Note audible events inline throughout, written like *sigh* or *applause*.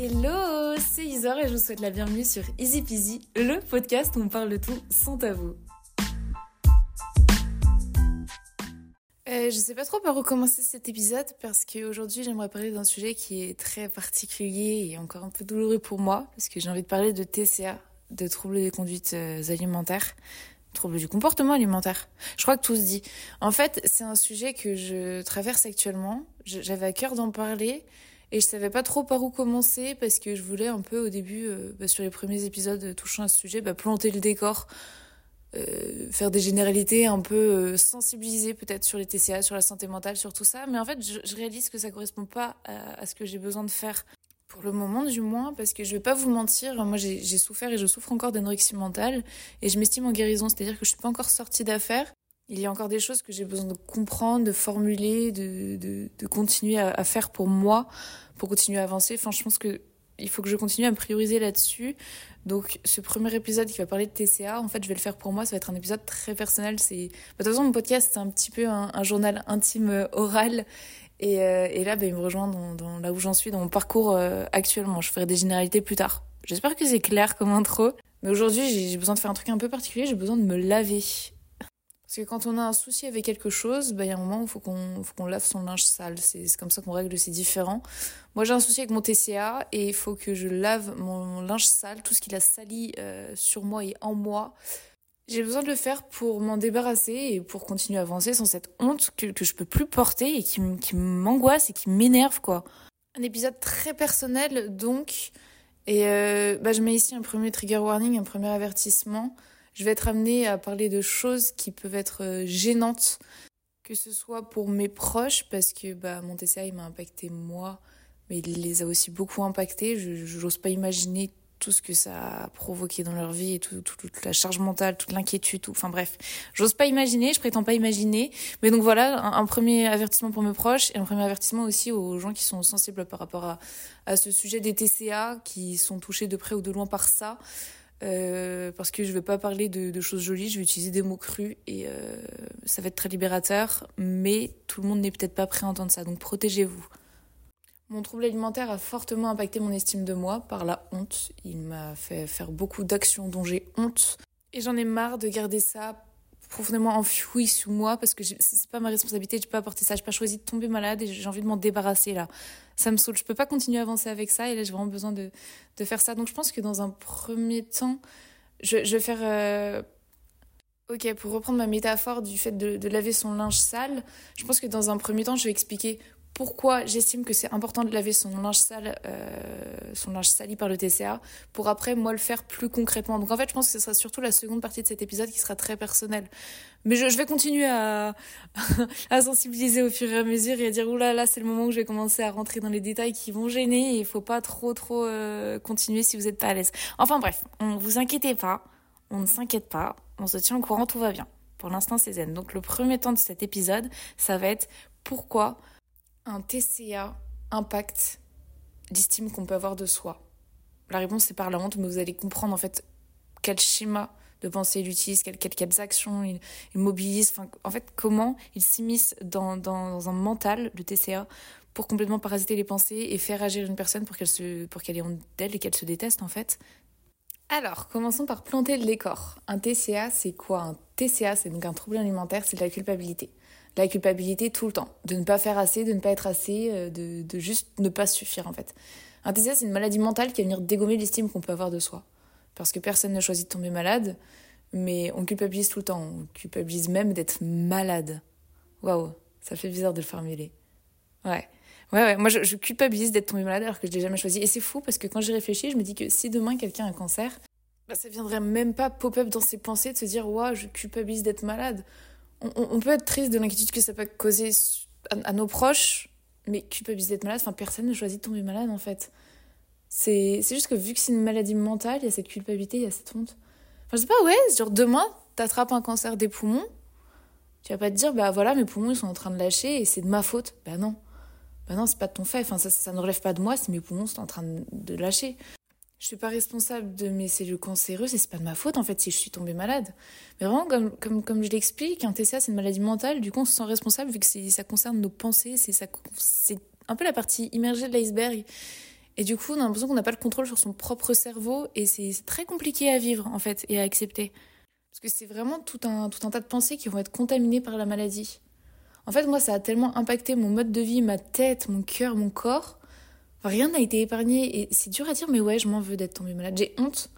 Hello, c'est Isor et je vous souhaite la bienvenue sur Easy Peasy, le podcast où on parle de tout sans tabou. Euh, je sais pas trop par où commencer cet épisode parce qu'aujourd'hui j'aimerais parler d'un sujet qui est très particulier et encore un peu douloureux pour moi parce que j'ai envie de parler de TCA, de troubles des conduites euh, alimentaires, troubles du comportement alimentaire. Je crois que tout se dit. En fait, c'est un sujet que je traverse actuellement. J'avais à cœur d'en parler et je savais pas trop par où commencer parce que je voulais un peu au début, euh, bah, sur les premiers épisodes touchant à ce sujet, bah, planter le décor, euh, faire des généralités un peu euh, sensibiliser peut-être sur les TCA, sur la santé mentale, sur tout ça. Mais en fait, je, réalise que ça correspond pas à, ce que j'ai besoin de faire. Pour le moment du moins, parce que je vais pas vous mentir, moi j'ai souffert et je souffre encore d'anorexie mentale et je m'estime en guérison, c'est-à-dire que je suis pas encore sortie d'affaires il y a encore des choses que j'ai besoin de comprendre, de formuler, de, de, de continuer à, à, faire pour moi, pour continuer à avancer. Enfin, je pense que il faut que je continue à me prioriser là-dessus. Donc, ce premier épisode qui va parler de TCA, en fait, je vais le faire pour moi. Ça va être un épisode très personnel. C'est, bah, de toute façon, mon podcast, c'est un petit peu un, un journal intime euh, oral. Et, euh, et là, bah, il me rejoint dans, dans là où j'en suis, dans mon parcours euh, actuellement. Je ferai des généralités plus tard. J'espère que c'est clair comme intro. Mais aujourd'hui, j'ai besoin de faire un truc un peu particulier. J'ai besoin de me laver. Parce que quand on a un souci avec quelque chose, bah, il y a un moment où il faut qu'on lave son linge sale. C'est comme ça qu'on règle, c'est différent. Moi, j'ai un souci avec mon TCA et il faut que je lave mon linge sale, tout ce qu'il a sali euh, sur moi et en moi. J'ai besoin de le faire pour m'en débarrasser et pour continuer à avancer sans cette honte que, que je peux plus porter et qui, qui m'angoisse et qui m'énerve, quoi. Un épisode très personnel, donc. Et euh, bah, je mets ici un premier trigger warning, un premier avertissement je vais être amenée à parler de choses qui peuvent être euh, gênantes, que ce soit pour mes proches, parce que bah, mon TCA il m'a impacté moi, mais il les a aussi beaucoup impactés. Je n'ose pas imaginer tout ce que ça a provoqué dans leur vie et tout, toute la charge mentale, toute l'inquiétude, tout. Enfin bref, j'ose pas imaginer, je prétends pas imaginer. Mais donc voilà, un, premier avertissement pour mes proches et un premier avertissement aussi aux gens qui sont sensibles par rapport à, à ce sujet des TCA, qui sont touchés de près ou de loin par ça. Euh, parce que je vais pas parler de, choses jolies, je vais utiliser des mots crus et euh, ça va être très libérateur, mais tout le monde n'est peut-être pas prêt à entendre ça, donc protégez-vous. Mon trouble alimentaire a fortement impacté mon estime de moi par la honte. Il m'a fait faire beaucoup d'actions dont j'ai honte et j'en ai marre de garder ça profondément enfoui sous moi parce que c'est pas ma responsabilité, j'ai pas apporté ça, j'ai pas choisi de tomber malade et j'ai envie de m'en débarrasser là. Ça me saoule, je peux pas continuer à avancer avec ça et là j'ai vraiment besoin de, faire ça. Donc je pense que dans un premier temps, je, je vais faire... Euh... Ok, pour reprendre ma métaphore du fait de, de laver son linge sale, je pense que dans un premier temps, je vais expliquer pourquoi j'estime que c'est important de laver son linge sale, euh, son linge sali par le TCA, pour après moi le faire plus concrètement. Donc en fait, je pense que ce sera surtout la seconde partie de cet épisode qui sera très personnelle. Mais je, vais continuer *laughs* à, sensibiliser au fur et à mesure et à dire oula là, c'est le moment où je vais commencer à rentrer dans les détails qui vont gêner et il faut pas trop trop euh, continuer si vous n'êtes pas à l'aise. Enfin bref, on vous inquiétez pas, on ne s'inquiète pas, on se tient au courant, tout va bien. Pour l'instant, c'est zen. Donc le premier temps de cet épisode, ça va être pourquoi un TCA impacte l'estime qu'on peut avoir de soi La réponse c'est par la honte, mais vous allez comprendre en fait quel schéma de pensée il utilise, quelles, actions il, mobilise, en fait comment il s'immisce dans, dans, un mental, le TCA, pour complètement parasiter les pensées et faire agir une personne pour qu'elle se pour qu'elle ait honte d'elle et qu'elle se déteste en fait. Alors, commençons par planter le décor. Un TCA, c'est quoi? Un TCA, c'est donc un trouble alimentaire, c'est de la culpabilité la culpabilité tout le temps, de ne pas faire assez, de ne pas être assez, euh, de, de juste ne pas suffire en fait. Un TCA, c'est une maladie mentale qui va venir dégommer l'estime qu'on peut avoir de soi. Parce que personne ne choisit de tomber malade, mais on culpabilise tout le temps. On culpabilise même d'être malade. Waouh, ça fait bizarre de le formuler. Ouais. Ouais, ouais. Moi, je, culpabilise d'être tombée malade alors que je l'ai jamais choisi. Et c'est fou parce que quand j'y réfléchis, je me dis que si demain quelqu'un a un cancer, bah, ça viendrait même pas pop-up dans ses pensées de se dire, waouh, je culpabilise d'être malade on, peut être triste de l'inquiétude que ça peut causer à, nos proches, mais culpabiliser d'être malade, enfin, personne ne choisit de tomber malade en fait. C'est juste que vu que c'est une maladie mentale, il y a cette culpabilité, il y a cette honte. Enfin, je sais pas, ouais, genre demain, t'attrapes un cancer des poumons, tu vas pas te dire, bah voilà, mes poumons ils sont en train de lâcher et c'est de ma faute. Bah non. Bah non, c'est pas de ton fait. Enfin, ça, ça ne relève pas de moi si mes poumons sont en train de lâcher je suis pas responsable de mes cellules cancéreuses et c'est pas de ma faute en fait si je suis tombée malade. Mais vraiment, comme, comme, comme je l'explique, un TCA c'est une maladie mentale, du coup on se sent responsable vu que ça concerne nos pensées, c'est, un peu la partie immergée de l'iceberg. Et du coup, on a l'impression qu'on n'a pas le contrôle sur son propre cerveau et c'est très compliqué à vivre en fait et à accepter. Parce que c'est vraiment tout un, tout un tas de pensées qui vont être contaminées par la maladie. En fait, moi, ça a tellement impacté mon mode de vie, ma tête, mon cœur, mon corps. Rien n'a été épargné et c'est dur à dire, mais ouais, je m'en veux d'être tombée malade. J'ai honte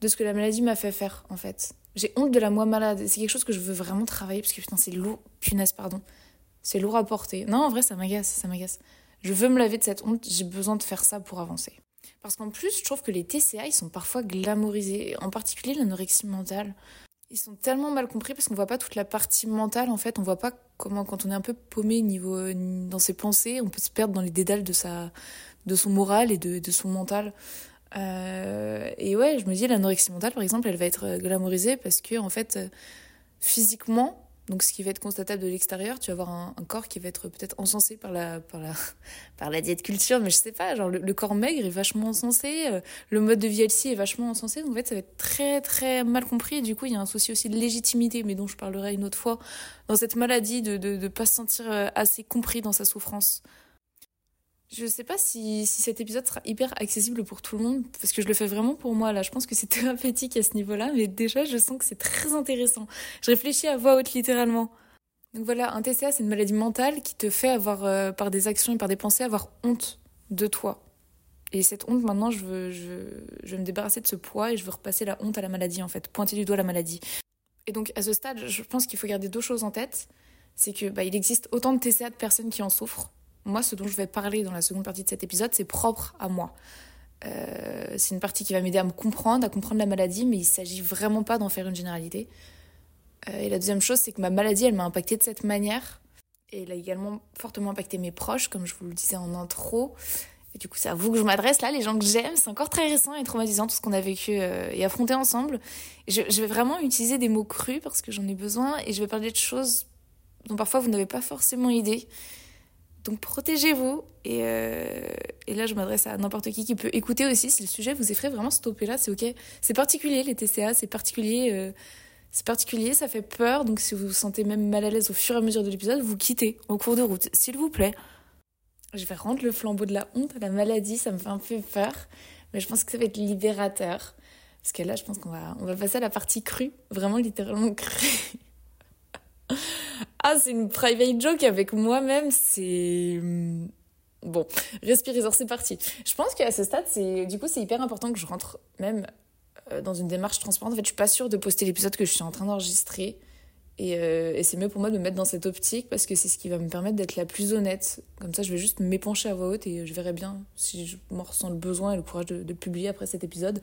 de ce que la maladie m'a fait faire en fait. J'ai honte de la moi malade. C'est quelque chose que je veux vraiment travailler parce que putain, c'est lourd. Punaise, pardon. C'est lourd à porter. Non, en vrai, ça m'agace, ça m'agace. Je veux me laver de cette honte, j'ai besoin de faire ça pour avancer. Parce qu'en plus, je trouve que les TCA, ils sont parfois glamourisés, en particulier l'anorexie mentale. Ils sont tellement mal compris parce qu'on voit pas toute la partie mentale en fait, on voit pas comment quand on est un peu paumé niveau dans ses pensées, on peut se perdre dans les dédales de sa de son moral et de, de son mental. Euh, et ouais, je me dis l'anorexie mentale par exemple, elle va être glamourisée parce que en fait physiquement, donc, ce qui va être constatable de l'extérieur, tu vas avoir un, corps qui va être peut-être encensé par la, par, la, *laughs* par la diète culture, mais je sais pas, genre le, corps maigre est vachement encensé, euh, le mode de vie LC est vachement encensé, donc en fait, ça va être très, très mal compris. Et du coup, il y a un souci aussi de légitimité, mais dont je parlerai une autre fois, dans cette maladie de ne de pas se sentir euh, assez compris dans sa souffrance. Je sais pas si, si, cet épisode sera hyper accessible pour tout le monde, parce que je le fais vraiment pour moi, là. Je pense que c'est *laughs* thérapeutique à ce niveau-là, mais déjà, je sens que c'est très intéressant. Je réfléchis à voix haute, littéralement. Donc voilà, un TCA, c'est une maladie mentale qui te fait avoir, euh, par des actions et par des pensées, avoir honte de toi. Et cette honte, maintenant, je veux, je, je me débarrasser de ce poids et je veux repasser la honte à la maladie, en fait. Pointer du doigt la maladie. Et donc, à ce stade, je pense qu'il faut garder deux choses en tête. C'est que, bah, il existe autant de TCA de personnes qui en souffrent moi, ce dont je vais parler dans la seconde partie de cet épisode, c'est propre à moi. Euh, c'est une partie qui va m'aider à me comprendre, à comprendre la maladie, mais il ne s'agit vraiment pas d'en faire une généralité. Euh, et la deuxième chose, c'est que ma maladie, elle m'a impacté de cette manière. Et elle a également fortement impacté mes proches, comme je vous le disais en intro. Et du coup, c'est à vous que je m'adresse là, les gens que j'aime. C'est encore très récent et traumatisant tout ce qu'on a vécu euh, et affronté ensemble. je, je, vais vraiment utiliser des mots crus parce que j'en ai besoin et je vais parler de choses dont parfois vous n'avez pas forcément idée. Donc protégez-vous. Et, euh, et, là, je m'adresse à n'importe qui qui peut écouter aussi. Si le sujet vous effraie, vraiment stopper là, c'est ok. C'est particulier les TCA, c'est particulier. Euh, c'est particulier, ça fait peur. Donc si vous vous sentez même mal à l'aise au fur et à mesure de l'épisode, vous quittez en cours de route, s'il vous plaît. Je vais rendre le flambeau de la honte à la maladie, ça me fait un peu peur. Mais je pense que ça va être libérateur. Parce que là, je pense qu'on va, on va passer à la partie crue, vraiment littéralement crue. *laughs* Ah, c'est une private joke avec moi-même, c'est... Hmm, bon, respirez c'est parti. Je pense qu'à ce stade, c'est du coup, c'est hyper important que je rentre même euh, dans une démarche transparente. En fait, je suis pas sûre de poster l'épisode que je suis en train d'enregistrer. Et, euh, et c'est mieux pour moi de me mettre dans cette optique parce que c'est ce qui va me permettre d'être la plus honnête. Comme ça, je vais juste m'épancher à voix haute et je verrai bien si je m'en ressens le besoin et le courage de publier après cet épisode.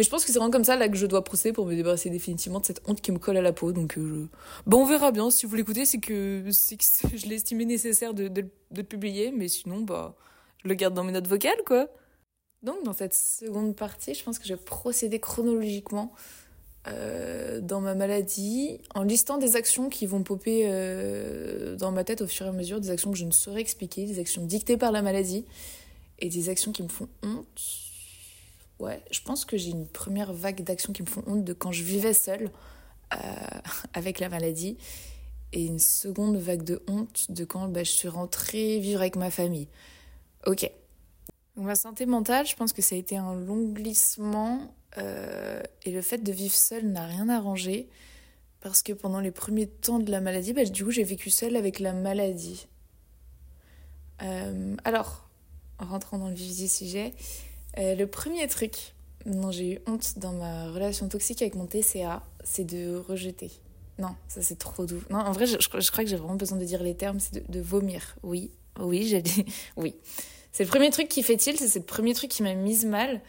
Mais je pense que c'est vraiment comme ça là que je dois procéder pour me débarrasser définitivement de cette honte qui me colle à la peau. Donc, euh, bon, on verra bien. Si vous l'écoutez, c'est que, que *laughs* je l'ai estimé nécessaire de, de, le publier. Mais sinon, bah, je le garde dans mes notes vocales, quoi. Donc, dans cette seconde partie, je pense que je vais procéder chronologiquement euh, dans ma maladie en listant des actions qui vont popper euh, dans ma tête au fur et à mesure, des actions que je ne saurais expliquer, des actions dictées par la maladie et des actions qui me font honte Ouais, je pense que j'ai une première vague d'actions qui me font honte de quand je vivais seule euh, *laughs* avec la maladie et une seconde vague de honte de quand bah, je suis rentrée vivre avec ma famille. Ok. Donc, ma santé mentale, je pense que ça a été un long glissement euh, et le fait de vivre seule n'a rien arrangé parce que pendant les premiers temps de la maladie, bah, du coup j'ai vécu seule avec la maladie. Euh, alors, en rentrant dans le vif du sujet, euh, le premier truc dont j'ai eu honte dans ma relation toxique avec mon TCA, c'est de rejeter. Non, ça c'est trop doux. Non, en vrai, je, crois que j'ai vraiment besoin de dire les termes, c'est de, vomir. Oui, oui, j'ai dit *laughs* oui. C'est le premier truc qui fait tilt, c'est le premier truc qui m'a mise mal.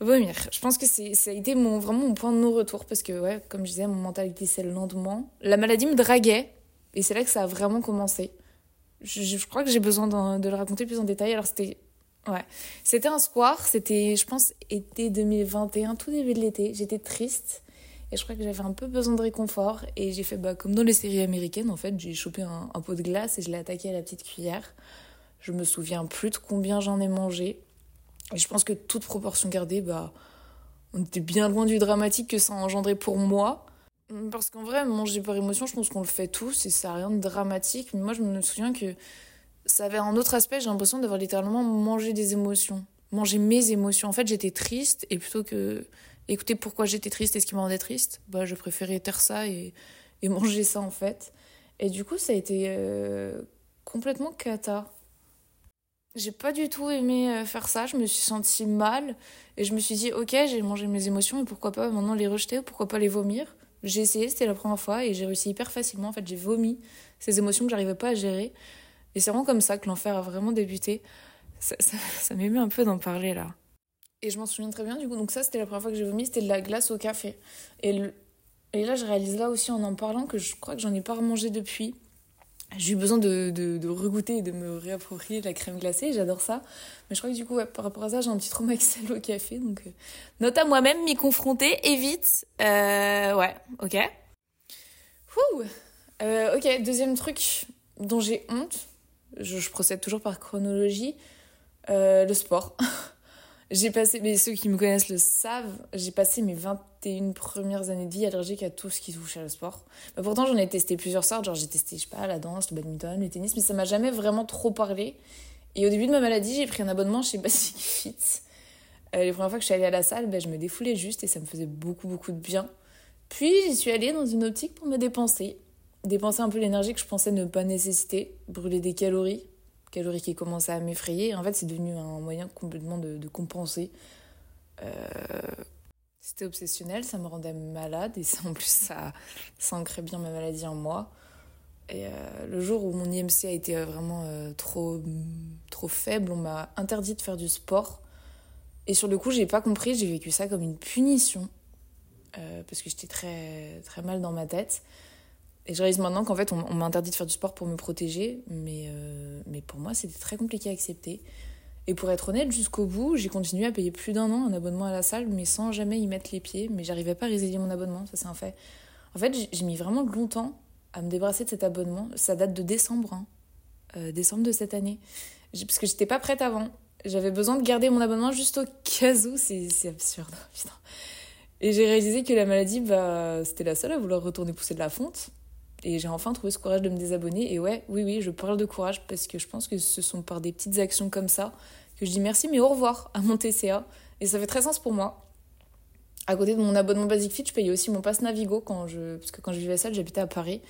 Vomir. Je pense que ça a été mon, vraiment mon point de non-retour parce que, ouais, comme je disais, mon mentalité c'est le lendemain. La maladie me draguait et c'est là que ça a vraiment commencé. Je, je crois que j'ai besoin de le raconter plus en détail. Alors c'était Ouais. C'était un soir, c'était, je pense, été 2021, tout début de l'été. J'étais triste et je crois que j'avais un peu besoin de réconfort. Et j'ai fait, bah, comme dans les séries américaines, en fait, j'ai chopé un, pot de glace et je l'ai attaqué à la petite cuillère. Je me souviens plus de combien j'en ai mangé. Et je pense que toute proportion gardée, bah, on était bien loin du dramatique que ça a engendré pour moi. Parce qu'en vrai, manger par émotion, je pense qu'on le fait tous et ça n'a rien de dramatique. Mais moi, je me souviens que ça avait un autre aspect, j'ai l'impression d'avoir littéralement mangé des émotions. Manger mes émotions. En fait, j'étais triste et plutôt que écouter pourquoi j'étais triste et ce qui me rendait triste, bah, je préférais taire ça et, et *laughs* manger ça en fait. Et du coup, ça a été euh, complètement cata. J'ai pas du tout aimé euh, faire ça, je me suis sentie mal et je me suis dit, ok, j'ai mangé mes émotions et pourquoi pas maintenant les rejeter, pourquoi pas les vomir? J'ai essayé, c'était la première fois et j'ai réussi hyper facilement. En fait, j'ai vomi ces émotions que j'arrivais pas à gérer. Et c'est vraiment comme ça que l'enfer a vraiment débuté. Ça, *laughs* ça, m'émeut un peu d'en parler là. Et je m'en souviens très bien du coup. Donc, ça, c'était la première fois que j'ai vomi, c'était de la glace au café. Et, et là, je réalise là aussi en en parlant que je crois que j'en ai pas remangé depuis j'ai eu besoin de, de, de regoûter et de me réapproprier la crème glacée, j'adore ça. Mais je crois que du coup, par rapport à ça, j'ai un petit trauma avec au café. Donc, euh, note à moi-même, m'y confronter, évite. Euh, ouais, ok. Ouh. Euh, ok, deuxième truc dont j'ai honte, je, procède toujours par chronologie, euh, le sport. *laughs* J'ai passé, mais ceux qui me connaissent le savent, j'ai passé mes 21 premières années de vie allergique à tout ce qui touche à le sport. Bah, pourtant, j'en ai testé plusieurs sortes, genre j'ai testé, je sais pas, la danse, le badminton, le tennis, mais ça m'a jamais vraiment trop parlé. Et au début de ma maladie, j'ai pris un abonnement chez *laughs* Basic Fit. Euh, les premières fois que je suis allée à la salle, bah, je me défoulais juste et ça me faisait beaucoup, beaucoup de bien. Puis j'y suis allée dans une optique pour me dépenser. Dépenser un peu l'énergie que je pensais ne pas nécessiter, brûler des calories, calories qui commençaient à m'effrayer. En fait, c'est devenu un moyen complètement de, compenser. Euh, c'était obsessionnel, ça me rendait malade et ça, en plus, ça, ça ancrait bien ma maladie en moi. Et euh, le jour où mon IMC a été vraiment euh, trop, trop faible, on m'a interdit de faire du sport. Et sur le coup, j'ai pas compris, j'ai vécu ça comme une punition. parce que j'étais très, très mal dans ma tête. Et je réalise maintenant qu'en fait, on, m'a interdit de faire du sport pour me protéger, mais, euh, mais pour moi, c'était très compliqué à accepter. Et pour être honnête, jusqu'au bout, j'ai continué à payer plus d'un an un abonnement à la salle, mais sans jamais y mettre les pieds. Mais j'arrivais pas à résilier mon abonnement, ça c'est un fait. En fait, j'ai mis vraiment longtemps à me débarrasser de cet abonnement. Ça date de décembre, hein. euh, décembre de cette année. Parce que j'étais pas prête avant. J'avais besoin de garder mon abonnement juste au cas où. C'est absurde, *laughs* putain. Et j'ai réalisé que la maladie, bah, c'était la seule à vouloir retourner pousser de la fonte. Et j'ai enfin trouvé ce courage de me désabonner. Et ouais, oui, oui, je parle de courage parce que je pense que ce sont par des petites actions comme ça que je dis merci, mais au revoir à mon TCA. Et ça fait très sens pour moi. À côté de mon abonnement Basic Fit, je payais aussi mon passe Navigo quand je, parce que quand je vivais seule, j'habitais à Paris.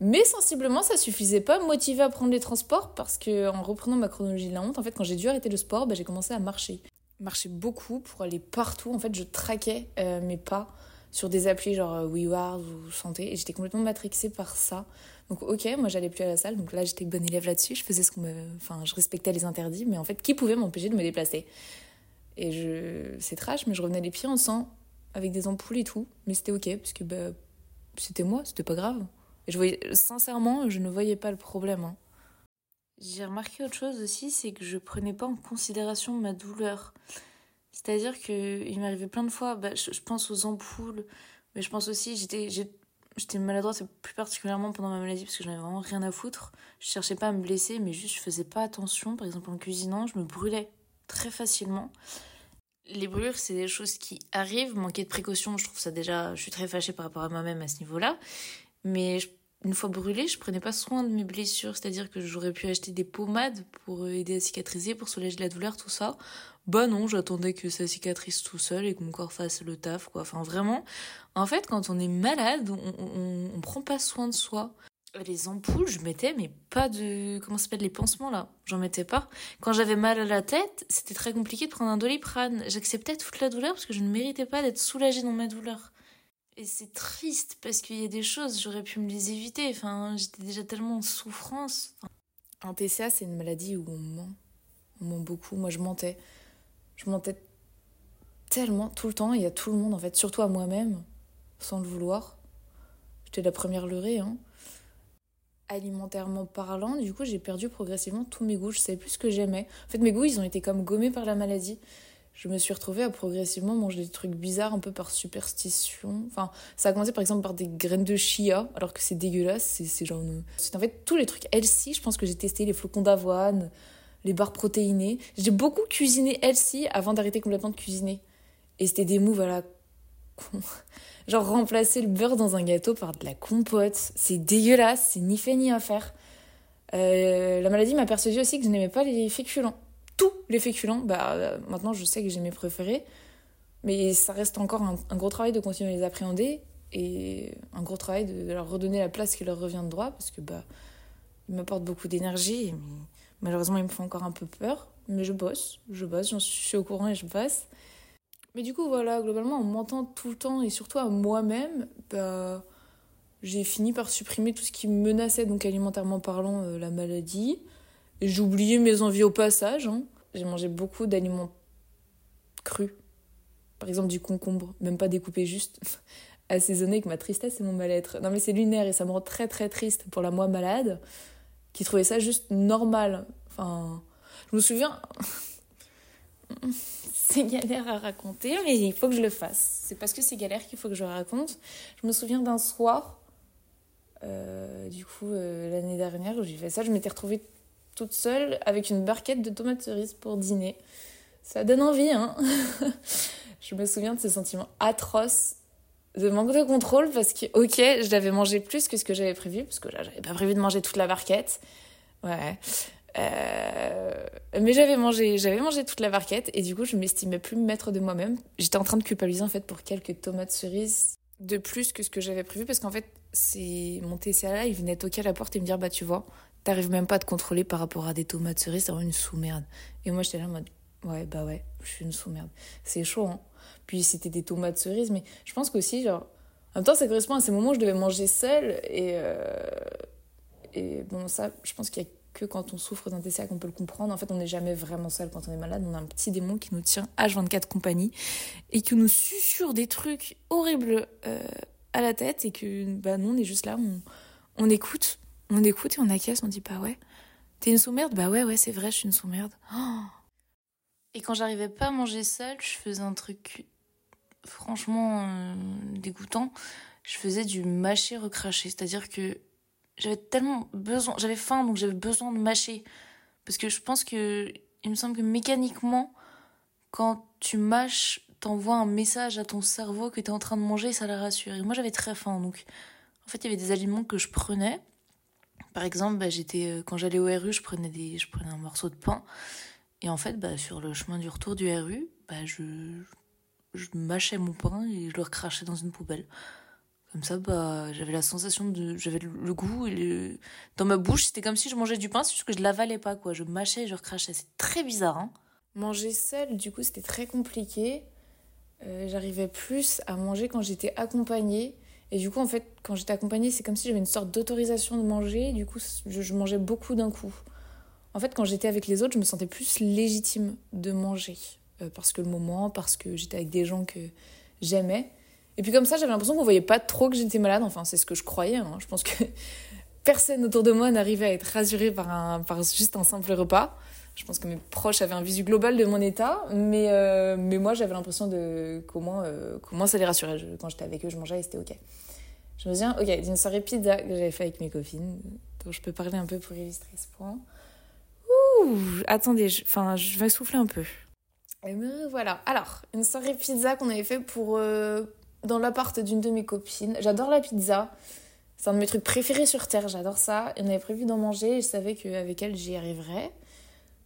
Mais sensiblement, ça suffisait pas à me motiver à prendre les transports parce que en reprenant ma chronologie de la honte, en fait, quand j'ai dû arrêter le sport, bah, j'ai commencé à marcher. Marcher beaucoup pour aller partout. En fait, je traquais euh, mes pas sur des applis genre euh, WeWard ou Santé et j'étais complètement matrixée par ça. Donc ok, moi j'allais plus à la salle, donc là j'étais bonne élève là-dessus, je faisais ce qu'on me... Enfin, je respectais les interdits, mais en fait, qui pouvait m'empêcher de me déplacer? Et je... C'est trash, mais je revenais les pieds en sang, avec des ampoules et tout, mais c'était ok, parce que bah, c'était moi, c'était pas grave. Et je voyais... Sincèrement, je ne voyais pas le problème. Hein. J'ai remarqué autre chose aussi, c'est que je prenais pas en considération ma douleur. C'est-à-dire qu'il m'arrivait plein de fois, bah, je, pense aux ampoules, mais je pense aussi, j'étais, j'étais maladroite, plus particulièrement pendant ma maladie, parce que j'en avais vraiment rien à foutre. Je cherchais pas à me blesser, mais juste je faisais pas attention. Par exemple, en cuisinant, je me brûlais très facilement. Les brûlures, c'est des choses qui arrivent. Manquer de précaution, je trouve ça déjà. Je suis très fâchée par rapport à moi-même à ce niveau-là. Mais une fois brûlée, je prenais pas soin de mes blessures. C'est-à-dire que j'aurais pu acheter des pommades pour aider à cicatriser, pour soulager la douleur, tout ça. Bah non, j'attendais que ça cicatrise tout seul et que mon corps fasse le taf, quoi. Enfin, vraiment, en fait, quand on est malade, on, prend pas soin de soi. Les ampoules, je mettais, mais pas de. Comment s'appelle les pansements là J'en mettais pas. Quand j'avais mal à la tête, c'était très compliqué de prendre un doliprane. J'acceptais toute la douleur parce que je ne méritais pas d'être soulagée dans ma douleur. Et c'est triste parce qu'il y a des choses, j'aurais pu me les éviter. Enfin, j'étais déjà tellement en souffrance. Un TCA, c'est une maladie où on ment. On ment beaucoup. Moi, je mentais. Je mentais tellement tout le temps et à tout le monde en fait, surtout à moi-même, sans le vouloir. J'étais la première leurrée. Hein. Alimentairement parlant, du coup, j'ai perdu progressivement tous mes goûts. Je savais plus ce que j'aimais. En fait, mes goûts, ils ont été comme gommés par la maladie. Je me suis retrouvée à progressivement manger des trucs bizarres un peu par superstition. Enfin, ça a commencé par exemple par des graines de chia, alors que c'est dégueulasse. C'est genre. C'est en fait tous les trucs healthy. Je pense que j'ai testé les flocons d'avoine, les barres protéinées. J'ai beaucoup cuisiné healthy avant d'arrêter complètement de cuisiner. Et c'était des moves à la con. *laughs* Genre remplacer le beurre dans un gâteau par de la compote. C'est dégueulasse, c'est ni fait ni à faire. la maladie m'a persuadé aussi que je n'aimais pas les féculents. Tous les féculents, bah, maintenant je sais que j'ai mes préférés, mais ça reste encore un, gros travail de continuer à les appréhender et un gros travail de, leur redonner la place qui leur revient de droit parce que bah, ils m'apportent beaucoup d'énergie, mais malheureusement ils me font encore un peu peur. Mais je bosse, je bosse, j'en suis au courant et je bosse. Mais du coup, voilà, globalement, en mentant tout le temps et surtout à moi-même, bah, j'ai fini par supprimer tout ce qui menaçait, donc alimentairement parlant, euh, la maladie. J'ai oublié mes envies au passage. Hein. J'ai mangé beaucoup d'aliments crus. Par exemple, du concombre, même pas découpé juste, *laughs* assaisonné avec ma tristesse et mon mal-être. Non, mais c'est lunaire et ça me rend très très triste pour la moi malade, qui trouvait ça juste normal. Enfin, je me souviens. *laughs* c'est galère à raconter, mais il faut que je le fasse. C'est parce que c'est galère qu'il faut que je le raconte. Je me souviens d'un soir, euh, du coup, euh, l'année dernière, où j'ai fait ça, je m'étais retrouvée toute seule avec une barquette de tomates cerises pour dîner. Ça donne envie, hein *laughs* Je me souviens de ce sentiment atroce de manque de contrôle parce que, ok, je l'avais mangé plus que ce que j'avais prévu, parce que là, j'avais pas prévu de manger toute la barquette. Ouais. Euh, mais j'avais mangé, mangé toute la barquette et du coup, je m'estimais plus maître de moi-même. J'étais en train de culpabiliser en fait pour quelques tomates cerises de plus que ce que j'avais prévu parce qu'en fait, c'est mon TCA il venait toquer à la porte et me dire bah tu vois, t'arrives même pas à te contrôler par rapport à des tomates cerises, c'est vraiment une sous-merde. Et moi, j'étais là en mode ouais, bah ouais, je suis une sous-merde. C'est chaud, hein. Puis c'était des tomates cerises, mais je pense qu'aussi, genre, en même temps, ça correspond à ces moments où je devais manger seule et. Euh, et bon, ça, je pense qu'il y a que quand on souffre d'un TCA qu'on peut le comprendre. En fait, on n'est jamais vraiment seul quand on est malade. On a un petit démon qui nous tient H24 compagnie et qui nous susurre des trucs horribles euh, à la tête et que bah non, on est juste là, on, on écoute, on écoute et on acquiesce, on dit bah ouais, t'es une sous-merde? Bah ouais, ouais, c'est vrai, je suis une sous-merde. Oh. et quand j'arrivais pas à manger seule, je faisais un truc franchement euh, dégoûtant. Je faisais du mâcher recracher, c'est-à-dire que j'avais tellement besoin, j'avais faim donc j'avais besoin de mâcher parce que je pense que il me semble que mécaniquement quand tu mâches, t'envoies un message à ton cerveau que t'es en train de manger et ça la rassure. Et moi j'avais très faim donc en fait il y avait des aliments que je prenais. Par exemple, bah, j'étais euh, quand j'allais au RU, je prenais des je prenais un morceau de pain et en fait bah, sur le chemin du retour du RU, bah, je je mâchais mon pain et je le recrachais dans une poubelle. Comme ça, bah, j'avais la sensation de. J'avais le goût et dans ma bouche, c'était comme si je mangeais du pain, c'est juste que je l'avalais pas, quoi. Je mâchais et je recrachais. C'est très bizarre, hein. Manger seul, du coup, c'était très compliqué. Euh, j'arrivais plus à manger quand j'étais accompagnée. Et du coup, en fait, quand j'étais accompagnée, c'est comme si j'avais une sorte d'autorisation de manger. Du coup, je, mangeais beaucoup d'un coup. En fait, quand j'étais avec les autres, je me sentais plus légitime de manger. Euh, parce que le moment, parce que j'étais avec des gens que j'aimais. Et puis comme ça, j'avais l'impression qu'on voyait pas trop que j'étais malade. Enfin, c'est ce que je croyais. Hein. Je pense que *laughs* personne autour de moi n'arrivait à être rassuré par, un, par juste un simple repas. Je pense que mes proches avaient un visu global de mon état, mais, euh, mais moi j'avais l'impression de comment, euh, comment ça les rassurait. quand j'étais avec eux, je mangeais et c'était ok. Je me souviens, ok, d'une soirée pizza que j'avais fait avec mes copines, dont je peux parler un peu pour illustrer ce point. Ouh, attendez, je, je vais souffler un peu. Et me voilà. Alors, une soirée pizza qu'on avait fait pour, euh, dans l'appart d'une de mes copines. J'adore la pizza. C'est un de mes trucs préférés sur Terre, j'adore ça. On avait prévu d'en manger et je savais qu'avec elle, j'y arriverais.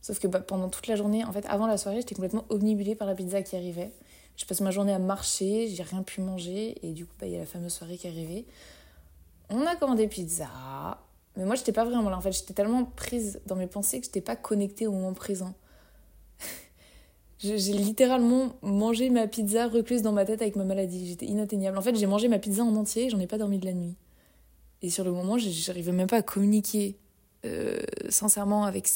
Sauf que bah, pendant toute la journée, en fait, avant la soirée, j'étais complètement omnibulée par la pizza qui arrivait. Je passe ma journée à marcher, j'ai rien pu manger. Et du coup, bah, il y a la fameuse soirée qui arrivait. On a commandé pizza. Mais moi, j'étais pas vraiment là. En fait, j'étais tellement prise dans mes pensées que j'étais pas connectée au moment présent. *laughs* J'ai littéralement mangé ma pizza recluse dans ma tête avec ma maladie. J'étais inatteignable. En fait, j'ai mangé ma pizza en entier et j'en ai pas dormi de la nuit. Et sur le moment, j'arrivais même pas à communiquer euh, sincèrement avec,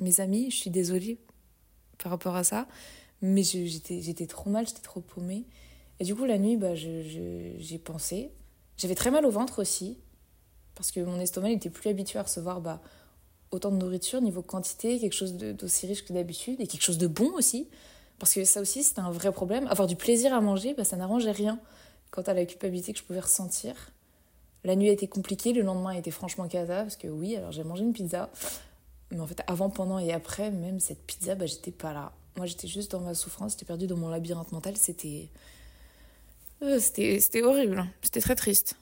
mes amis. Je suis désolée par rapport à ça. Mais j'étais trop mal, j'étais trop paumée. Et du coup, la nuit, bah, j'ai pensé. J'avais très mal au ventre aussi. Parce que mon estomac n'était plus habitué à recevoir bah, autant de nourriture, niveau quantité, quelque chose d'aussi riche que d'habitude. Et quelque chose de bon aussi. Parce que ça aussi, c'était un vrai problème. Avoir du plaisir à manger, bah, ça n'arrangeait rien quant à la culpabilité que je pouvais ressentir. La nuit a été compliquée, le lendemain a été franchement cata, parce que oui, alors j'ai mangé une pizza. Mais en fait, avant, pendant et après, même cette pizza, bah, j'étais pas là. Moi, j'étais juste dans ma souffrance, j'étais perdue dans mon labyrinthe mental. C'était. Euh, c'était horrible. Hein. C'était très triste.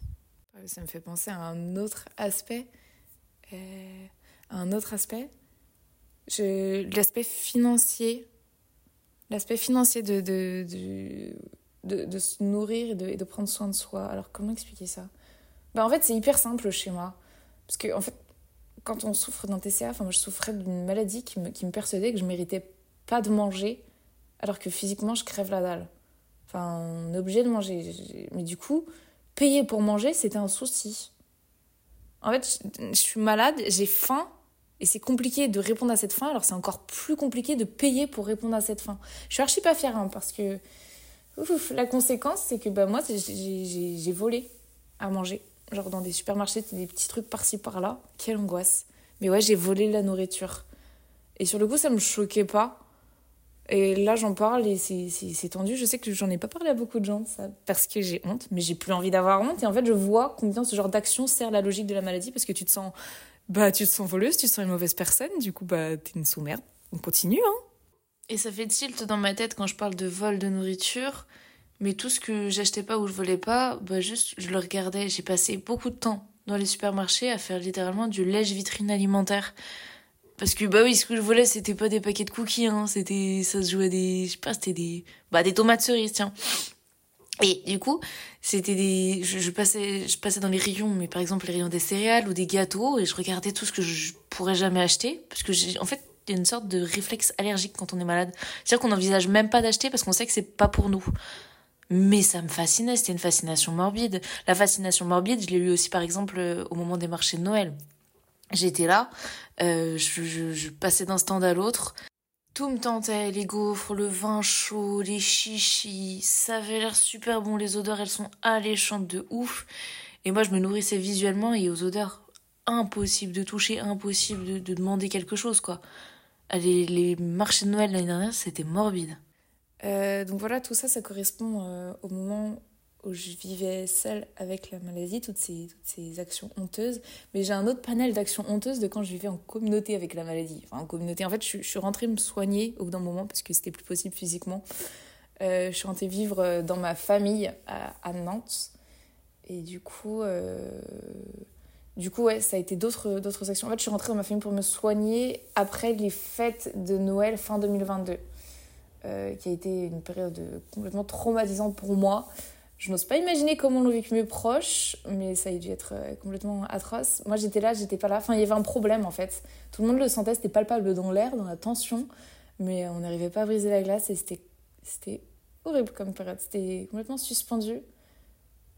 Ça me fait penser à un autre aspect. Euh, un autre aspect. L'aspect financier. L'aspect financier de, de, de, de, se nourrir et de, et de prendre soin de soi. Alors, comment expliquer ça? Bah, En fait, c'est hyper simple chez moi. Parce que, en fait, quand on souffre d'un TCA, enfin, moi, je souffrais d'une maladie qui me, qui me persuadait que je méritais pas de manger, alors que physiquement, je crève la dalle. Enfin, on est obligé de manger. Mais du coup, payer pour manger, c'était un souci. En fait, je, suis malade, j'ai faim, et c'est compliqué de répondre à cette faim, alors c'est encore plus compliqué de payer pour répondre à cette faim. Je suis archi pas fière, hein, parce que la conséquence, c'est que bah, moi, j'ai volé à manger. Genre dans des supermarchés, des petits trucs par-ci par-là. Quelle angoisse. Mais ouais, j'ai volé la nourriture. Et sur le coup, ça me choquait pas. Et là, j'en parle et c'est tendu. Je sais que j'en ai pas parlé à beaucoup de gens, ça, parce que j'ai honte, mais j'ai plus envie d'avoir honte. Et en fait, je vois combien ce genre d'action sert la logique de la maladie, parce que tu te sens, bah, tu te sens voleuse, tu te sens une mauvaise personne. Du coup, bah, t'es une sous-merde. On continue, hein. Et ça fait tilt dans ma tête quand je parle de vol de nourriture. Mais tout ce que j'achetais pas ou je volais pas, bah, juste, je le regardais. J'ai passé beaucoup de temps dans les supermarchés à faire littéralement du lèche-vitrine alimentaire. Parce que bah oui, ce que je voulais, c'était pas des paquets de cookies, hein. C'était, ça se jouait des, je sais pas, c'était des, bah des tomates cerises, tiens. Et du coup, c'était des, je, passais, je passais dans les rayons, mais par exemple les rayons des céréales ou des gâteaux, et je regardais tout ce que je pourrais jamais acheter, parce que en fait, il y a une sorte de réflexe allergique quand on est malade. C'est-à-dire qu'on n'envisage même pas d'acheter parce qu'on sait que c'est pas pour nous. Mais ça me fascinait, c'était une fascination morbide. La fascination morbide, je l'ai eu aussi par exemple au moment des marchés de Noël. J'étais là, euh, je, passais d'un stand à l'autre. Tout me tentait, les gaufres, le vin chaud, les chichis, ça avait l'air super bon, les odeurs elles sont alléchantes de ouf. Et moi je me nourrissais visuellement et aux odeurs impossible de toucher, impossible de, de demander quelque chose quoi. Les marchés de Noël l'année dernière c'était morbide. Euh, donc voilà, tout ça, ça correspond euh, au moment où je vivais seule avec la maladie, toutes ces, actions honteuses. Mais j'ai un autre panel d'actions honteuses de quand je vivais en communauté avec la maladie. Enfin, en communauté. En fait, je, suis rentrée me soigner au bout d'un moment parce que c'était plus possible physiquement. Euh, je suis rentrée vivre dans ma famille à, Nantes. Et du coup, du coup, ouais, ça a été d'autres actions. En fait, je suis rentrée dans ma famille pour me soigner après les fêtes de Noël fin 2022. Euh, qui a été une période complètement traumatisante pour moi. Je n'ose pas imaginer comment l'ont vécu mes proches, mais ça a dû être euh, complètement atroce. Moi, j'étais là, j'étais pas là. Enfin, il y avait un problème en fait. Tout le monde le sentait, c'était palpable dans l'air, dans la tension, mais on n'arrivait pas à briser la glace et c'était, horrible comme période. C'était complètement suspendu.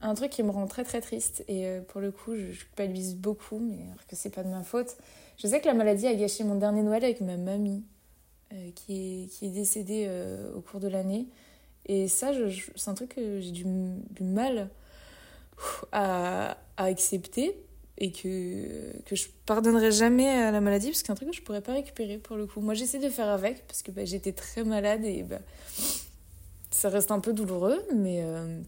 Un truc qui me rend très très triste et euh, pour le coup, je, je culpabilise beaucoup, mais alors que c'est pas de ma faute. Je sais que la maladie a gâché mon dernier Noël avec ma mamie, euh, qui, est, qui est décédée au cours de l'année. Et ça, c'est un truc que j'ai du, mal à, accepter et que, que je pardonnerai jamais à la maladie parce que c'est un truc que je pourrais pas récupérer pour le coup. Moi, j'essaie de faire avec parce que bah, j'étais très malade et bah, ça reste un peu douloureux, mais euh,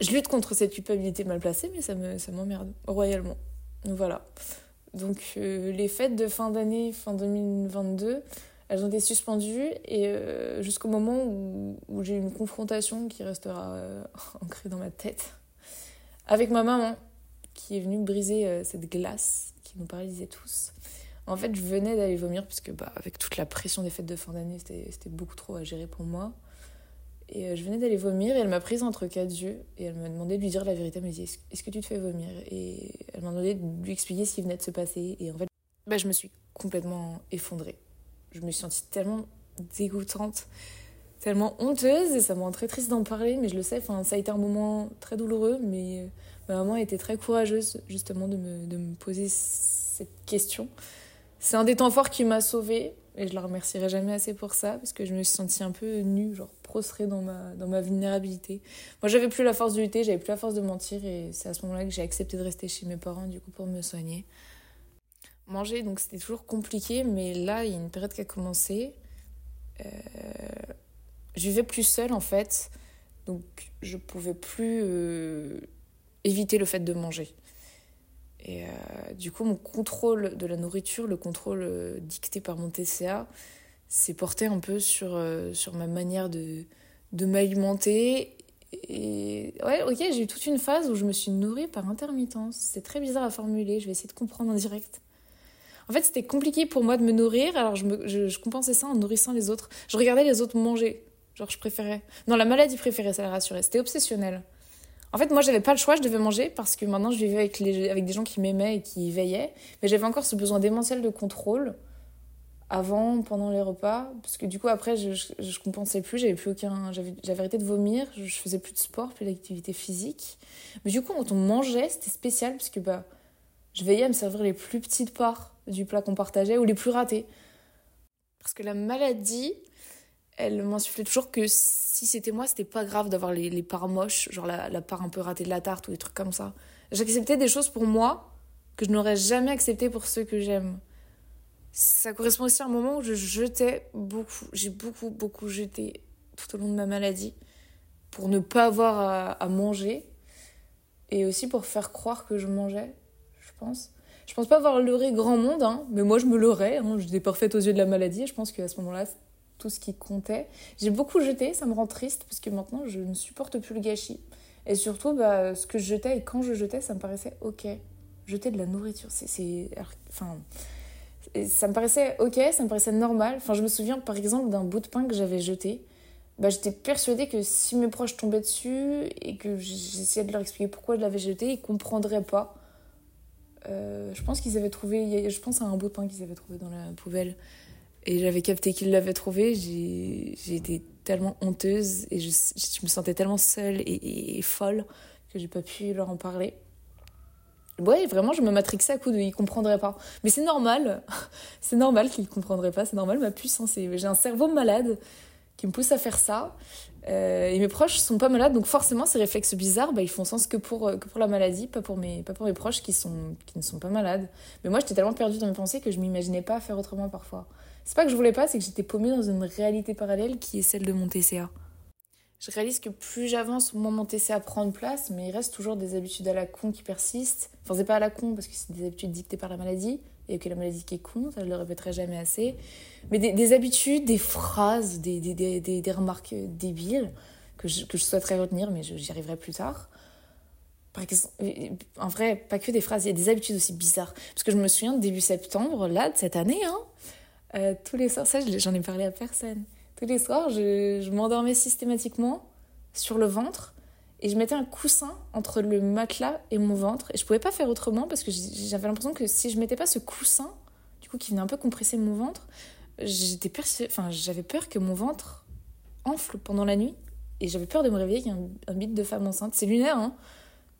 je lutte contre cette culpabilité mal placée, mais ça, me, ça m'emmerde royalement. Voilà. Donc, euh, les fêtes de fin d'année, fin 2022, elles ont été suspendues et euh, jusqu'au moment où, j'ai eu une confrontation qui restera euh, *laughs* ancrée dans ma tête avec ma maman qui est venue briser euh, cette glace qui nous paralysait tous. En fait, je venais d'aller vomir parce que bah, avec toute la pression des fêtes de fin d'année, c'était beaucoup trop à gérer pour moi. Et je venais d'aller vomir et elle m'a prise entre quatre yeux et elle m'a demandé de lui dire la vérité. Elle m'a dit Est-ce que tu te fais vomir? Et elle m'a demandé de lui expliquer ce qui venait de se passer. Et en fait, bah, je me suis complètement effondrée je me suis sentie tellement dégoûtante, tellement honteuse, et ça me rend très triste d'en parler, mais je le sais, ça a été un moment très douloureux, mais euh, ma maman été très courageuse justement de me, de me poser cette question. C'est un des temps forts qui m'a sauvée, et je la remercierai jamais assez pour ça, parce que je me suis sentie un peu nue, genre prostrée dans ma, dans ma vulnérabilité. Moi, j'avais plus la force de lutter, j'avais plus la force de mentir, et c'est à ce moment-là que j'ai accepté de rester chez mes parents, du coup, pour me soigner manger, donc c'était toujours compliqué. Mais là, il y a une période qui a commencé. Euh, je vivais plus seule en fait, donc je pouvais plus euh, éviter le fait de manger. Et euh, du coup, mon contrôle de la nourriture, le contrôle dicté par mon TCA, s'est porté un peu sur, sur ma manière de, de m'alimenter. Et ouais, ok, j'ai eu toute une phase où je me suis nourrie par intermittence. C'est très bizarre à formuler, je vais essayer de comprendre en direct. En fait, c'était compliqué pour moi de me nourrir, alors je, je, compensais ça en nourrissant les autres. Je regardais les autres manger. Genre, je préférais. Non, la maladie préférée, ça la rassurait. C'était obsessionnel. En fait, moi, j'avais pas le choix, je devais manger parce que maintenant, je vivais avec, avec des gens qui m'aimaient et qui veillaient. Mais j'avais encore ce besoin démentiel de contrôle avant, pendant les repas. Parce que du coup, après, je, je, compensais plus, j'avais plus aucun. J'avais arrêté de vomir, je, faisais plus de sport, plus d'activité physique. Mais du coup, quand on mangeait, c'était spécial parce que bah, je veillais à me servir les plus petites parts du plat qu'on partageait ou les plus ratés. Parce que la maladie, elle m'insufflait toujours que si c'était moi, c'était pas grave d'avoir les, parts moches, genre la, part un peu ratée de la tarte ou des trucs comme ça. J'acceptais des choses pour moi que je n'aurais jamais accepté pour ceux que j'aime. Ça correspond aussi à un moment où je jetais beaucoup, j'ai beaucoup, beaucoup jeté tout au long de ma maladie pour ne pas avoir à, manger et aussi pour faire croire que je mangeais, Je pense pas avoir leurré grand monde, hein, mais moi je me leurrais. Hein, J'étais parfaite aux yeux de la maladie et je pense qu'à ce moment-là, tout ce qui comptait. J'ai beaucoup jeté, ça me rend triste parce que maintenant je ne supporte plus le gâchis. Et surtout, bah, ce que je jetais et quand je jetais, ça me paraissait ok. Jeter de la nourriture, c'est. Enfin. Ça me paraissait ok, ça me paraissait normal. Enfin, je me souviens par exemple d'un bout de pain que j'avais jeté. Bah, j'étais persuadée que si mes proches tombaient dessus et que j'essayais de leur expliquer pourquoi je l'avais jeté, ils comprendraient pas. Euh, je pense qu'ils avaient trouvé, je pense à un bout de pain qu'ils avaient trouvé dans la poubelle. Et j'avais capté qu'il l'avait trouvé. J'ai été tellement honteuse et je, je, me sentais tellement seule et, et, folle que j'ai pas pu leur en parler. Ouais, vraiment, je me matrixais à coup de ils comprendraient pas. Mais c'est normal. *laughs* c'est normal qu'ils comprendraient pas. C'est normal, ma puissance. J'ai un cerveau malade qui me pousse à faire ça. Euh, et mes proches sont pas malades, donc forcément, ces réflexes bizarres, bah, ils font sens que pour, que pour la maladie, pas pour mes, pas pour mes proches qui, sont, qui ne sont pas malades. Mais moi, j'étais tellement perdue dans mes pensées que je m'imaginais pas faire autrement parfois. C'est pas que je voulais pas, c'est que j'étais paumée dans une réalité parallèle qui est celle de mon TCA. Je réalise que plus j'avance, moins mon TCA prend de place, mais il reste toujours des habitudes à la con qui persistent. Enfin, c'est pas à la con parce que c'est des habitudes dictées par la maladie, et que la maladie qui ça je le répéterai jamais assez. Mais des, des habitudes, des phrases, des, des, des, des remarques débiles que je, que je, souhaiterais retenir, mais j'y arriverai plus tard. Par exemple, en vrai, pas que des phrases, il y a des habitudes aussi bizarres. Parce que je me souviens, début septembre, là, de cette année, hein, euh, tous les soirs, ça j'en ai parlé à personne. Tous les soirs, je, je m'endormais systématiquement sur le ventre et je mettais un coussin entre le matelas et mon ventre. Et je pouvais pas faire autrement parce que j'avais l'impression que si je mettais pas ce coussin, du coup qui venait un peu compresser mon ventre, j'étais enfin j'avais peur que mon ventre enfle pendant la nuit et j'avais peur de me réveiller avec un, un bite de femme enceinte. C'est lunaire, hein.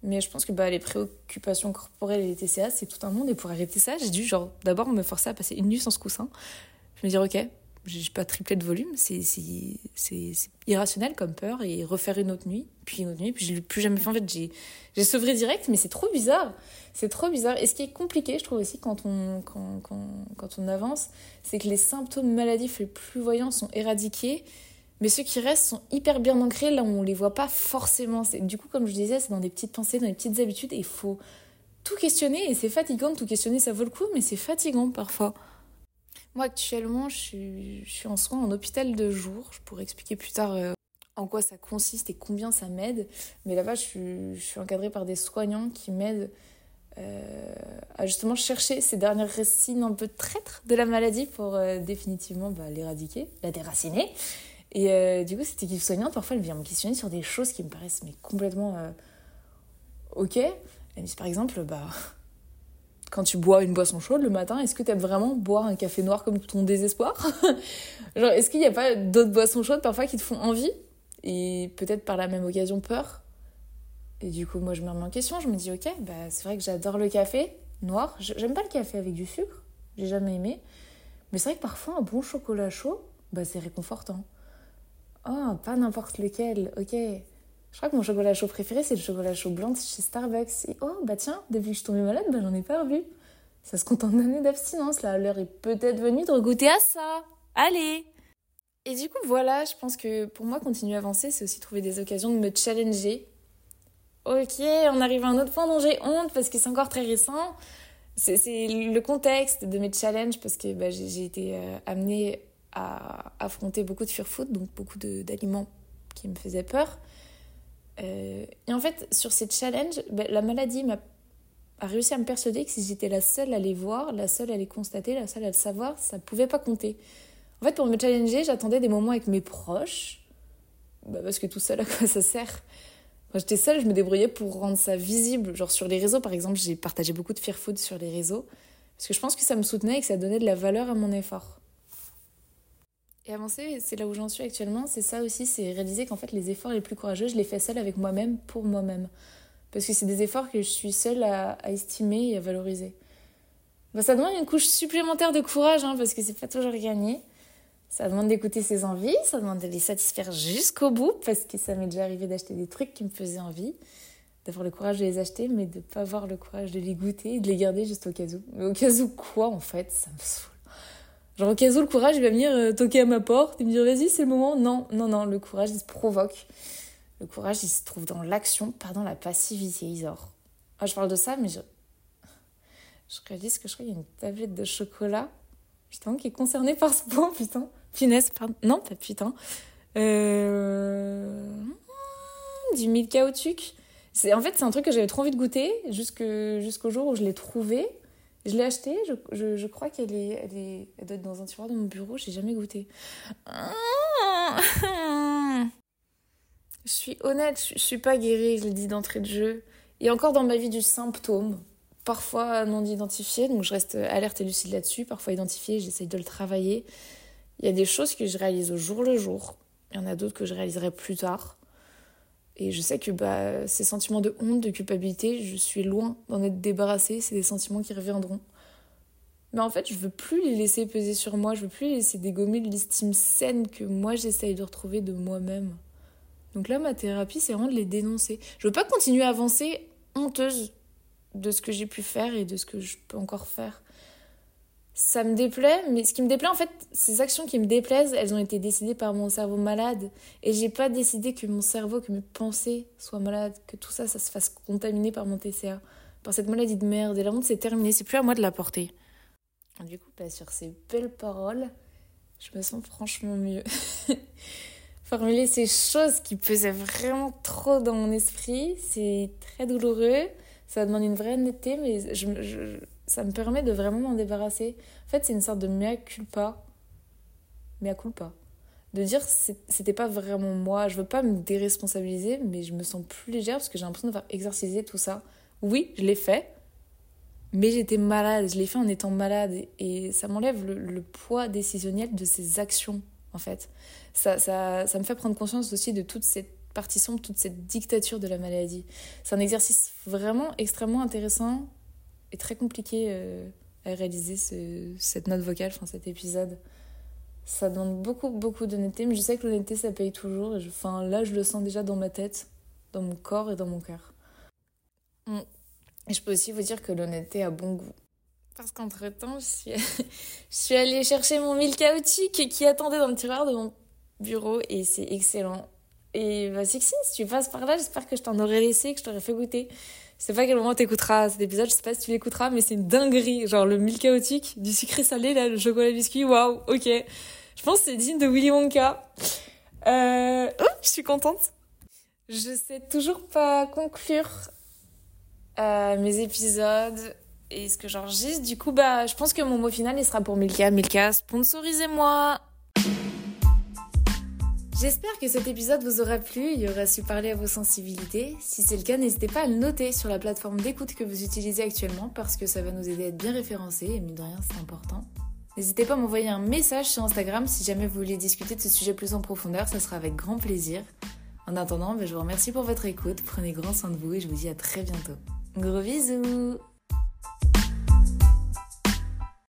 Mais je pense que bah, les préoccupations corporelles et les TCA, c'est tout un monde. Et pour arrêter ça, j'ai dû genre d'abord me forcer à passer une nuit sans ce coussin. Je me dire, ok, j'ai pas triplé de volume, c'est irrationnel comme peur. Et refaire une autre nuit, puis une autre nuit, puis je l'ai plus jamais fait. En fait, j'ai sevré direct, mais c'est trop bizarre. C'est trop bizarre. Et ce qui est compliqué, je trouve aussi, quand on avance, c'est que les symptômes maladifs les plus voyants sont éradiqués mais ceux qui restent sont hyper bien ancrés, là où on les voit pas forcément. Du coup, comme je disais, c'est dans des petites pensées, dans des petites habitudes, et il faut tout questionner, et c'est fatigant de tout questionner, ça vaut le coup, mais c'est fatigant parfois. Moi, actuellement, je suis, en soins en hôpital de jour. Je pourrais expliquer plus tard euh, en quoi ça consiste et combien ça m'aide. Mais là-bas, je suis, encadrée par des soignants qui m'aident euh, à justement chercher ces dernières racines un peu traîtres de la maladie pour euh, définitivement bah, l'éradiquer, la déraciner. Et du coup, cette équipe soignante, parfois, elle vient me questionner sur des choses qui me paraissent mais complètement ok. Elle me dit par exemple, bah, quand tu bois une boisson chaude le matin, est-ce que tu aimes vraiment boire un café noir comme ton désespoir *laughs* Genre, est-ce qu'il n'y a pas d'autres boissons chaudes parfois qui te font envie et peut-être par la même occasion peur Et du coup, moi, je me remets en question, je me dis, ok, bah, c'est vrai que j'adore le café noir. J'aime pas le café avec du sucre, j'ai jamais aimé. Mais c'est vrai que parfois, un bon chocolat chaud, bah, c'est réconfortant. Oh, pas n'importe lequel, ok. Je crois que mon chocolat chaud préféré, c'est le chocolat chaud blanc chez Starbucks. Et oh, bah tiens, depuis que je suis tombée malade, bah j'en ai pas revu. Ça se compte en années d'abstinence, là. L'heure est peut-être venue de regoûter à ça. Allez Et du coup, voilà, je pense que pour moi, continuer à avancer, c'est aussi trouver des occasions de me challenger. Ok, on arrive à un autre point dont j'ai honte parce que c'est encore très récent. C'est le contexte de mes challenges parce que bah, j'ai été euh, amenée à affronter beaucoup de fear-food, donc beaucoup d'aliments qui me faisaient peur. Euh, et en fait, sur ces challenges, ben, la maladie m'a a réussi à me persuader que si j'étais la seule à les voir, la seule à les constater, la seule à le savoir, ça pouvait pas compter. En fait, pour me challenger, j'attendais des moments avec mes proches, bah parce que tout seul, à quoi ça sert? Quand j'étais seule, je me débrouillais pour rendre ça visible. Genre sur les réseaux, par exemple, j'ai partagé beaucoup de fear food sur les réseaux, parce que je pense que ça me soutenait et que ça donnait de la valeur à mon effort. Et avancer, c'est là où j'en suis actuellement, c'est ça aussi, c'est réaliser qu'en fait les efforts les plus courageux, je les fais seule avec moi-même, pour moi-même. Parce que c'est des efforts que je suis seule à, estimer et à valoriser. Bah, ça demande une couche supplémentaire de courage, hein, parce que c'est pas toujours gagné. Ça demande d'écouter ses envies, ça demande de les satisfaire jusqu'au bout, parce que ça m'est déjà arrivé d'acheter des trucs qui me faisaient envie, d'avoir le courage de les acheter, mais de pas avoir le courage de les goûter de les garder juste au cas où. Mais au cas où quoi, en fait, ça me saoule. Genre au cas où le courage, il va venir euh, toquer à ma porte et me dire vas-y, c'est le moment. Non, non, non, le courage, il se provoque. Le courage, il se trouve dans l'action, pas dans la passivité, Isor. Ah, je parle de ça, mais je. Je réalise que je crois qu'il y a une tablette de chocolat, putain, qui est concernée par ce point, putain. Finesse, pardon. Non, pas putain. Euh... Du au C'est, en fait, c'est un truc que j'avais trop envie de goûter jusqu'au jour où je l'ai trouvé. Je l'ai acheté, je, je, je, crois qu'elle est, elle est, elle doit être dans un tiroir de mon bureau, j'ai jamais goûté. Je suis honnête, je, suis pas guérie, je le dis d'entrée de jeu. A encore dans ma vie du symptôme, parfois non identifié, donc je reste alerte et lucide là-dessus, parfois identifié, j'essaye de le travailler. Il y a des choses que je réalise au jour le jour, il y en a d'autres que je réaliserai plus tard. Et je sais que bah, ces sentiments de honte, de culpabilité, je suis loin d'en être débarrassée, c'est des sentiments qui reviendront. Mais en fait, je veux plus les laisser peser sur moi, je veux plus les laisser dégommer de l'estime saine que moi j'essaye de retrouver de moi-même. Donc là, ma thérapie, c'est vraiment de les dénoncer. Je veux pas continuer à avancer honteuse de ce que j'ai pu faire et de ce que je peux encore faire. Ça me déplaît, mais ce qui me déplaît, en fait, ces actions qui me déplaisent, elles ont été décidées par mon cerveau malade. Et j'ai pas décidé que mon cerveau, que mes pensées soient malades, que tout ça, ça se fasse contaminer par mon TCA, par cette maladie de merde. Et la honte, c'est terminé, c'est plus à moi de la porter. Du coup, bah, sur ces belles paroles, je me sens franchement mieux. *laughs* formuler ces choses qui pesaient vraiment trop dans mon esprit. C'est très douloureux. Ça demande une vraie honnêteté, mais je, ça me permet de vraiment m'en débarrasser. En fait, c'est une sorte de mea culpa. Mea culpa. De dire c'était pas vraiment moi. Je veux pas me déresponsabiliser, mais je me sens plus légère parce que j'ai l'impression d'avoir exercé tout ça. Oui, je l'ai fait, mais j'étais malade. Je l'ai fait en étant malade. Et ça m'enlève le, le poids décisionnel de ces actions, en fait ça, ça, ça me fait prendre conscience aussi de toute cette partie sombre, toute cette dictature de la maladie. C'est un exercice vraiment extrêmement intéressant et très compliqué euh, à réaliser ce, cette note vocale, enfin cet épisode. Ça demande beaucoup, beaucoup d'honnêteté, mais je sais que l'honnêteté, ça paye toujours. Enfin, là, je le sens déjà dans ma tête, dans mon corps et dans mon cœur. Mm. Je peux aussi vous dire que l'honnêteté a bon goût. Parce qu'entre-temps, je suis *laughs* allée chercher mon mille chaotique qui attendait dans le tiroir de mon bureau et c'est excellent. Et bah, Sixine, si tu passes par là, j'espère que je t'en aurais laissé, que je t'aurais fait goûter. Je sais pas à quel moment t'écouteras cet épisode, je sais pas si tu l'écouteras, mais c'est une dinguerie. Genre le mille chaotique, du sucré salé, là, le chocolat biscuit, waouh, ok. Je pense que c'est digne de Willy Wonka. Euh... Oh, je suis contente. Je sais toujours pas conclure euh, mes épisodes et ce que j'enregistre. Du coup, bah, je pense que mon mot final, il sera pour Milka. Milka, sponsorisez-moi J'espère que cet épisode vous aura plu et aura su parler à vos sensibilités. Si c'est le cas, n'hésitez pas à le noter sur la plateforme d'écoute que vous utilisez actuellement parce que ça va nous aider à être bien référencés et mine de rien, c'est important. N'hésitez pas à m'envoyer un message sur Instagram si jamais vous voulez discuter de ce sujet plus en profondeur, ça sera avec grand plaisir. En attendant, ben, je vous remercie pour votre écoute, prenez grand soin de vous et je vous dis à très bientôt. Gros bisous